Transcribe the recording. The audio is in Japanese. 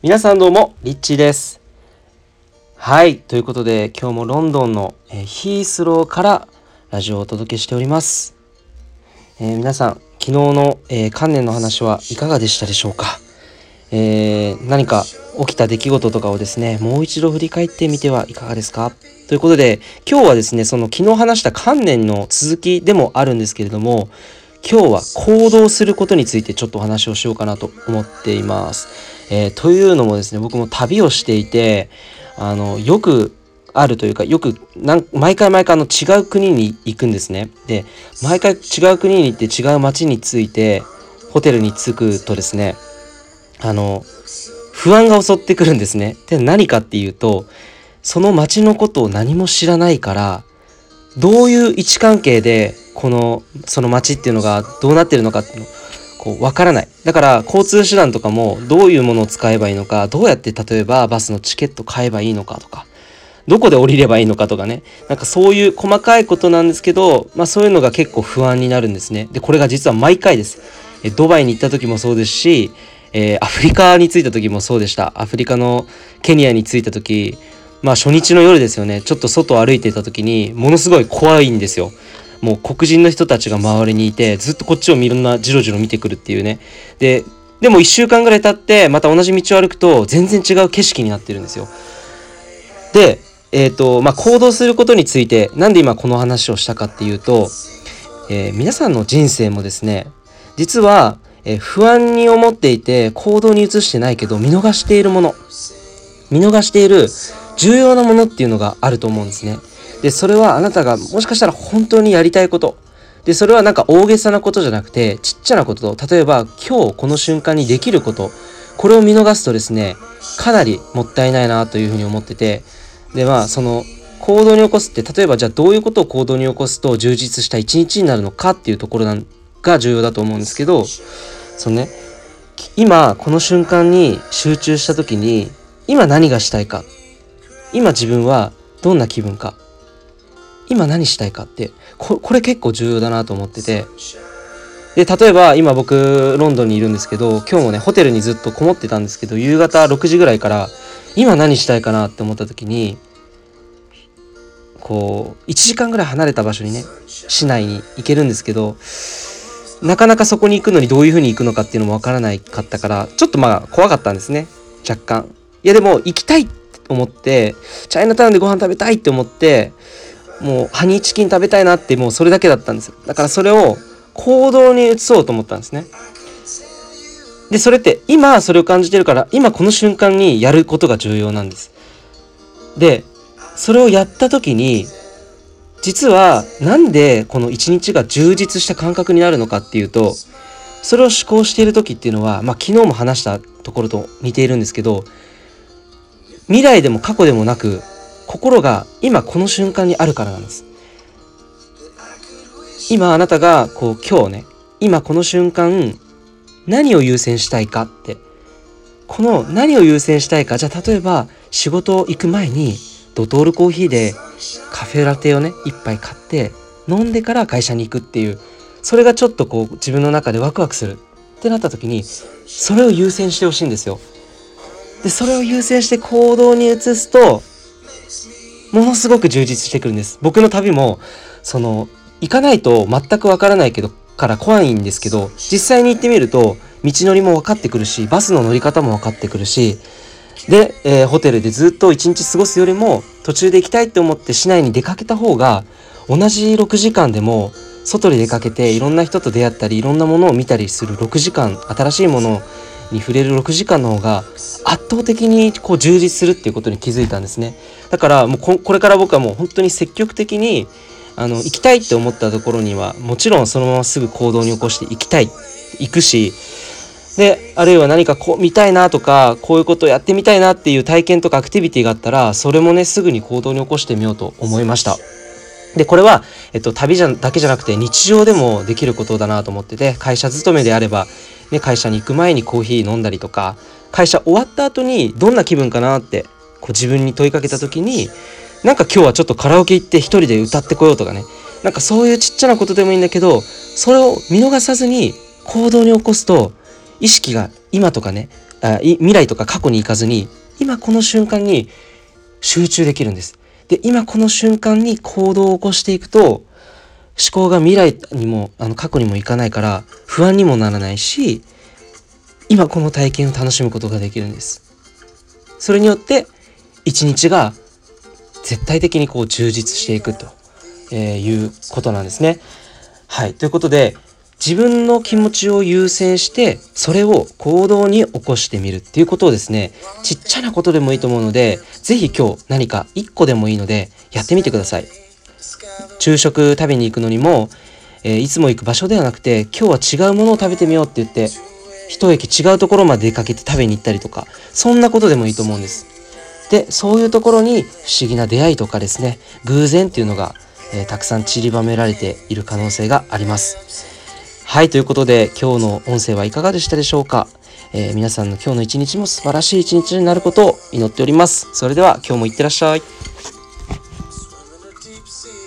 皆さんどうも、リッチーです。はい、ということで今日もロンドンの、えヒースローからラジオをお届けしております。えー皆さん、昨日の、えー観念の話はいかがでしたでしょうか、えー何か起きた出来事とかをですね、もう一度振り返ってみてはいかがですか？ということで、今日はですね、その昨日話した観念の続きでもあるんですけれども、今日は行動することについてちょっとお話をしようかなと思っています。えーというのもですね僕も旅をしていてあのよくあるというかよく毎回毎回の違う国に行くんですね。で毎回違う国に行って違う街に着いてホテルに着くとですねあの不安が襲ってくるんですね。で何かっていうとその街のことを何も知らないからどういう位置関係でこのその街っていうのがどうなってるのかっていうのこうわからない。だから交通手段とかもどういうものを使えばいいのかどうやって例えばバスのチケット買えばいいのかとかどこで降りればいいのかとかね。なんかそういう細かいことなんですけど、まあ、そういうのが結構不安になるんですね。でこれが実は毎回です。えドバイに行った時もそうですし、えーアフリカに着いた時もそうでした。アフリカのケニアに着いた時まあ初日の夜ですよね。ちょっと外歩いてた時にものすごい怖いんですよ。もう黒人の人たちが周りにいてずっとこっちをみんなじろじろ見てくるっていうね。ででも1週間ぐらい経ってまた同じ道を歩くと全然違う景色になってるんですよ。でえっ、とまあ行動することについてなんで今この話をしたかっていうと、えー皆さんの人生もですね実は、えー不安に思っていて行動に移してないけど見逃しているもの。見逃している重要なものっていうのがあると思うんですね。で、それはあなたがもしかしたら本当にやりたいこと。で、それはなんか大げさなことじゃなくて、ちっちゃなことと、例えば今日この瞬間にできること、これを見逃すとですね、かなりもったいないなというふうに思ってて、で、まあ、その行動に起こすって、例えばじゃあどういうことを行動に起こすと充実した一日になるのかっていうところなんが重要だと思うんですけど、そのね、今この瞬間に集中した時に今何がしたいか。今自分はどんな気分か。今何したいかってここれ結構重要だなと思ってて。で例えば今僕ロンドンにいるんですけど今日もねホテルにずっとこもってたんですけど夕方6時ぐらいから今何したいかなって思った時にこう1時間ぐらい離れた場所にね市内に行けるんですけどなかなかそこに行くのにどういう風に行くのかっていうのもわからないかったからちょっとまあ怖かったんですね。若干。いやでも行きたいって思ってチャイナタウンでご飯食べたいって思ってもうハニーチキン食べたいなってもうそれだけだったんですよ。だからそれを行動に移そうと思ったんですね。でそれって今それを感じてるから今この瞬間にやることが重要なんです。でそれをやった時に実はなんでこの一日が充実した感覚になるのかっていうとそれを思考している時っていうのは、まあ、昨日も話したところと似ているんですけど未来でも過去でもなく心が今この瞬間にあるからなんです今あなたがこう今日ね今この瞬間何を優先したいかってこの何を優先したいかじゃあ例えば仕事行く前にドトールコーヒーでカフェラテをね一杯買って飲んでから会社に行くっていうそれがちょっとこう自分の中でワクワクするってなった時にそれを優先してほしいんですよ。でそれを優先して行動に移すとものすごく充実してくるんです。僕の旅もその行かないと全くわからないけどから怖いんですけど実際に行ってみると道のりも分かってくるしバスの乗り方も分かってくるしで、えーホテルでずっと一日過ごすよりも途中で行きたいって思って市内に出かけた方が同じ6時間でも外に出かけていろんな人と出会ったりいろんなものを見たりする6時間新しいものをに触れる6時間の方が圧倒的にこう充実するっていうことに気づいたんですね。だからもうここれから僕はもう本当に積極的にあの行きたいって思ったところにはもちろんそのまますぐ行動に起こして行きたい。行くし。であるいは何かこう見たいなとかこういうことをやってみたいなっていう体験とかアクティビティがあったらそれもねすぐに行動に起こしてみようと思いました。でこれは、えっと、旅じゃだけじゃなくて日常でもできることだなと思ってて会社勤めであれば、ね、会社に行く前にコーヒー飲んだりとか会社終わった後にどんな気分かなってこう自分に問いかけた時になんか今日はちょっとカラオケ行って一人で歌ってこようとかねなんかそういうちっちゃなことでもいいんだけどそれを見逃さずに行動に起こすと意識が今とかねあ未来とか過去に行かずに今この瞬間に集中できるんです。で今この瞬間に行動を起こしていくと思考が未来にもあの過去にも行かないから不安にもならないし今この体験を楽しむことができるんです。それによって一日が絶対的にこう充実していくと、え、いうことなんですね。はい。ということで、自分の気持ちを優先して、それを行動に起こしてみるっていうことをですね、ちっちゃなことでもいいと思うので、是非今日何か1個でもいいので、やってみてください。昼食食べに行くのにも、えー、いつも行く場所ではなくて、今日は違うものを食べてみようって言って、一駅違うところまで出かけて食べに行ったりとか、そんなことでもいいと思うんです。で、そういうところに不思議な出会いとかですね、偶然っていうのが、えー、たくさん散りばめられている可能性があります。はい、ということで今日の音声はいかがでしたでしょうか、えー、皆さんの今日の一日も素晴らしい一日になることを祈っております。それでは今日もいってらっしゃい。